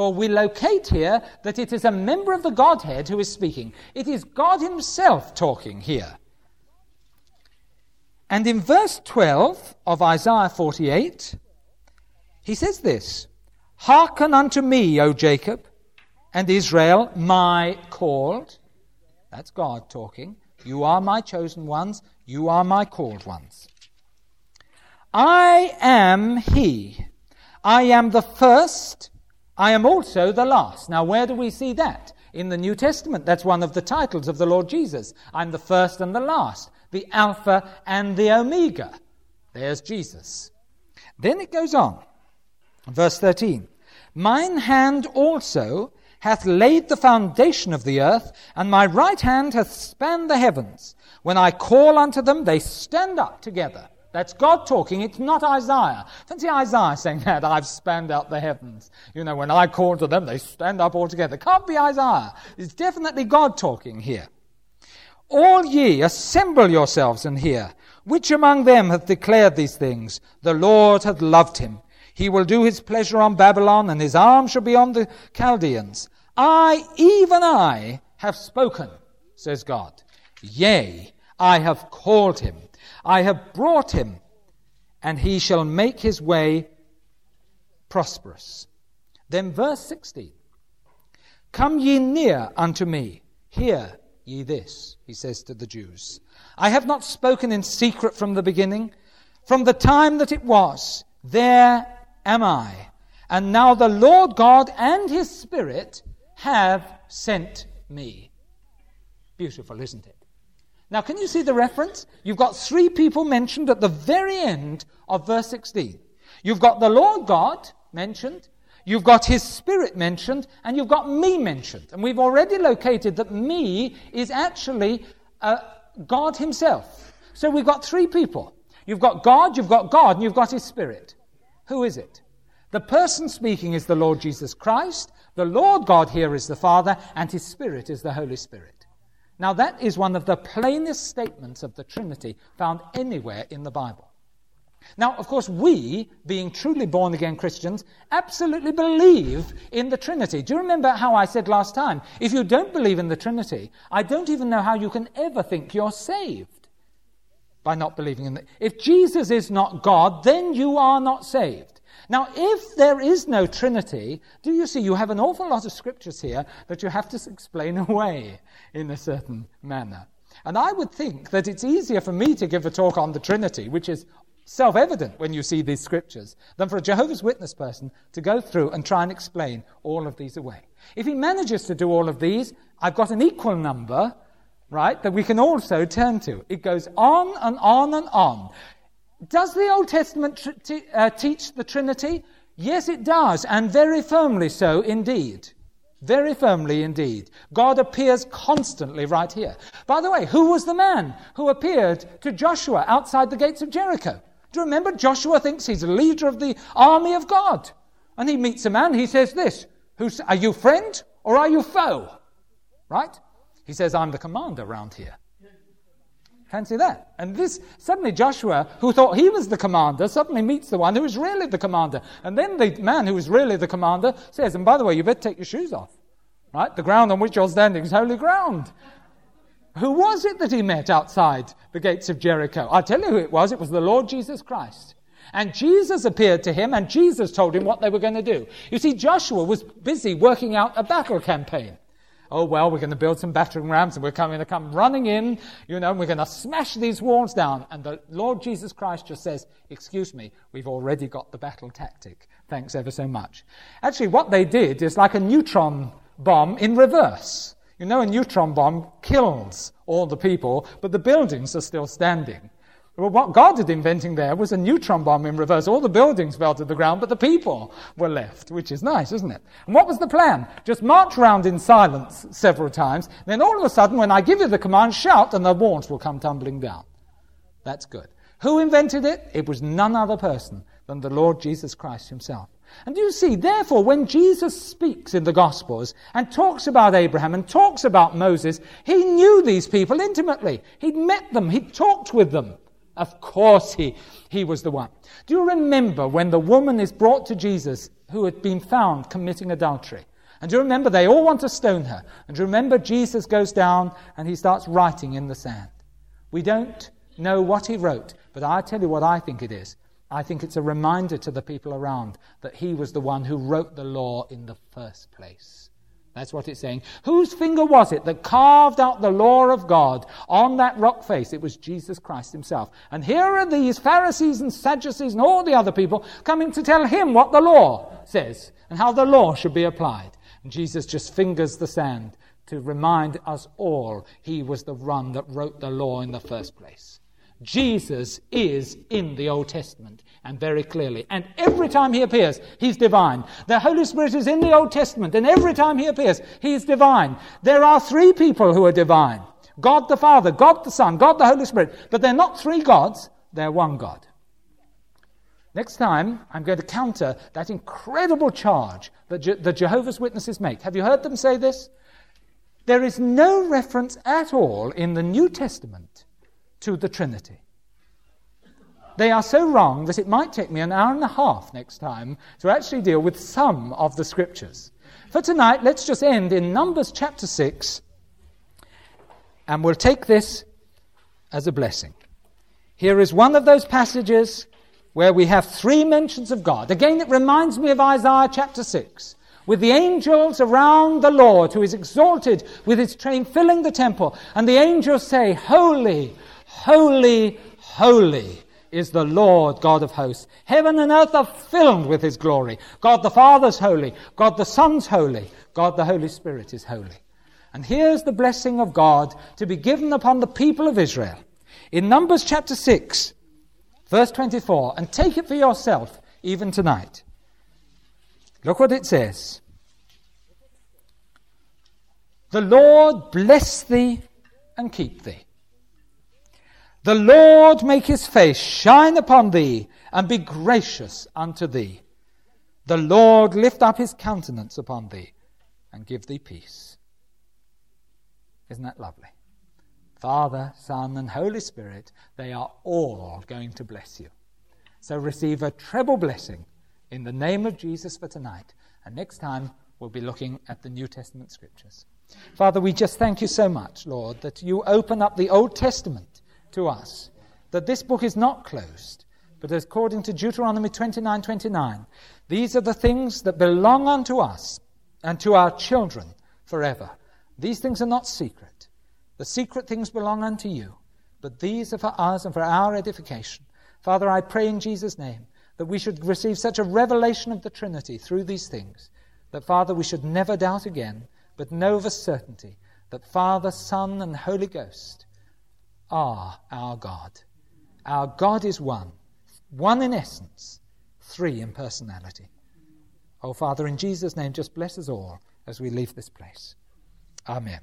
For we locate here that it is a member of the Godhead who is speaking. It is God Himself talking here. And in verse 12 of Isaiah 48, he says this Hearken unto me, O Jacob, and Israel, my called. That's God talking. You are my chosen ones, you are my called ones. I am He. I am the first, I am also the last. Now, where do we see that? In the New Testament, that's one of the titles of the Lord Jesus. I'm the first and the last, the Alpha and the Omega. There's Jesus. Then it goes on. Verse 13 Mine hand also hath laid the foundation of the earth, and my right hand hath spanned the heavens. When I call unto them, they stand up together. That's God talking, it's not Isaiah. Fancy Isaiah saying that, I've spanned out the heavens. You know, when I call to them, they stand up all together. Can't be Isaiah. It's definitely God talking here. All ye, assemble yourselves and hear. Which among them hath declared these things? The Lord hath loved him. He will do his pleasure on Babylon, and his arm shall be on the Chaldeans. I, even I, have spoken, says God. Yea, I have called him. I have brought him, and he shall make his way prosperous. Then, verse 16 Come ye near unto me, hear ye this, he says to the Jews. I have not spoken in secret from the beginning, from the time that it was. There am I. And now the Lord God and his Spirit have sent me. Beautiful, isn't it? Now, can you see the reference? You've got three people mentioned at the very end of verse 16. You've got the Lord God mentioned, you've got His Spirit mentioned, and you've got me mentioned. And we've already located that me is actually uh, God Himself. So we've got three people. You've got God, you've got God, and you've got His Spirit. Who is it? The person speaking is the Lord Jesus Christ. The Lord God here is the Father, and His Spirit is the Holy Spirit. Now, that is one of the plainest statements of the Trinity found anywhere in the Bible. Now, of course, we, being truly born again Christians, absolutely believe in the Trinity. Do you remember how I said last time? If you don't believe in the Trinity, I don't even know how you can ever think you're saved by not believing in it. If Jesus is not God, then you are not saved. Now, if there is no Trinity, do you see you have an awful lot of scriptures here that you have to explain away in a certain manner? And I would think that it's easier for me to give a talk on the Trinity, which is self evident when you see these scriptures, than for a Jehovah's Witness person to go through and try and explain all of these away. If he manages to do all of these, I've got an equal number, right, that we can also turn to. It goes on and on and on. Does the Old Testament tr- t- uh, teach the Trinity? Yes, it does, and very firmly so indeed. Very firmly indeed. God appears constantly right here. By the way, who was the man who appeared to Joshua outside the gates of Jericho? Do you remember? Joshua thinks he's the leader of the army of God. And he meets a man, he says this Who's, Are you friend or are you foe? Right? He says, I'm the commander around here. Fancy that. And this, suddenly Joshua, who thought he was the commander, suddenly meets the one who is really the commander. And then the man who is really the commander says, and by the way, you better take your shoes off. Right? The ground on which you're standing is holy ground. Who was it that he met outside the gates of Jericho? I'll tell you who it was. It was the Lord Jesus Christ. And Jesus appeared to him, and Jesus told him what they were going to do. You see, Joshua was busy working out a battle campaign oh, well, we're going to build some battering rams and we're going to come running in, you know, and we're going to smash these walls down. And the Lord Jesus Christ just says, excuse me, we've already got the battle tactic. Thanks ever so much. Actually, what they did is like a neutron bomb in reverse. You know, a neutron bomb kills all the people, but the buildings are still standing. Well, what God had inventing there was a neutron bomb in reverse. All the buildings fell to the ground, but the people were left, which is nice, isn't it? And what was the plan? Just march around in silence several times. Then all of a sudden, when I give you the command, shout, and the walls will come tumbling down. That's good. Who invented it? It was none other person than the Lord Jesus Christ himself. And you see, therefore, when Jesus speaks in the Gospels and talks about Abraham and talks about Moses, he knew these people intimately. He'd met them, he'd talked with them. Of course, he, he was the one. Do you remember when the woman is brought to Jesus who had been found committing adultery? And do you remember they all want to stone her? And do you remember Jesus goes down and he starts writing in the sand? We don't know what he wrote, but I tell you what I think it is. I think it's a reminder to the people around that he was the one who wrote the law in the first place. That's what it's saying. Whose finger was it that carved out the law of God on that rock face? It was Jesus Christ himself. And here are these Pharisees and Sadducees and all the other people coming to tell him what the law says and how the law should be applied. And Jesus just fingers the sand to remind us all he was the one that wrote the law in the first place. Jesus is in the Old Testament and very clearly. And every time he appears, he's divine. The Holy Spirit is in the Old Testament, and every time he appears, he's divine. There are three people who are divine God the Father, God the Son, God the Holy Spirit. But they're not three gods, they're one God. Next time, I'm going to counter that incredible charge that Je- the Jehovah's Witnesses make. Have you heard them say this? There is no reference at all in the New Testament to the Trinity. They are so wrong that it might take me an hour and a half next time to actually deal with some of the scriptures. For tonight, let's just end in Numbers chapter 6, and we'll take this as a blessing. Here is one of those passages where we have three mentions of God. Again, it reminds me of Isaiah chapter 6 with the angels around the Lord who is exalted with his train filling the temple. And the angels say, Holy, holy, holy is the Lord God of hosts. Heaven and earth are filled with his glory. God the Father's holy. God the Son's holy. God the Holy Spirit is holy. And here's the blessing of God to be given upon the people of Israel. In Numbers chapter 6, verse 24, and take it for yourself even tonight. Look what it says. The Lord bless thee and keep thee. The Lord make his face shine upon thee and be gracious unto thee. The Lord lift up his countenance upon thee and give thee peace. Isn't that lovely? Father, Son, and Holy Spirit, they are all going to bless you. So receive a treble blessing in the name of Jesus for tonight. And next time, we'll be looking at the New Testament scriptures. Father, we just thank you so much, Lord, that you open up the Old Testament to us, that this book is not closed, but according to Deuteronomy 29 29, these are the things that belong unto us and to our children forever. These things are not secret. The secret things belong unto you, but these are for us and for our edification. Father, I pray in Jesus' name that we should receive such a revelation of the Trinity through these things that, Father, we should never doubt again, but know of a certainty that Father, Son, and Holy Ghost are our God. Our God is one, one in essence, three in personality. Oh, Father, in Jesus' name, just bless us all as we leave this place. Amen.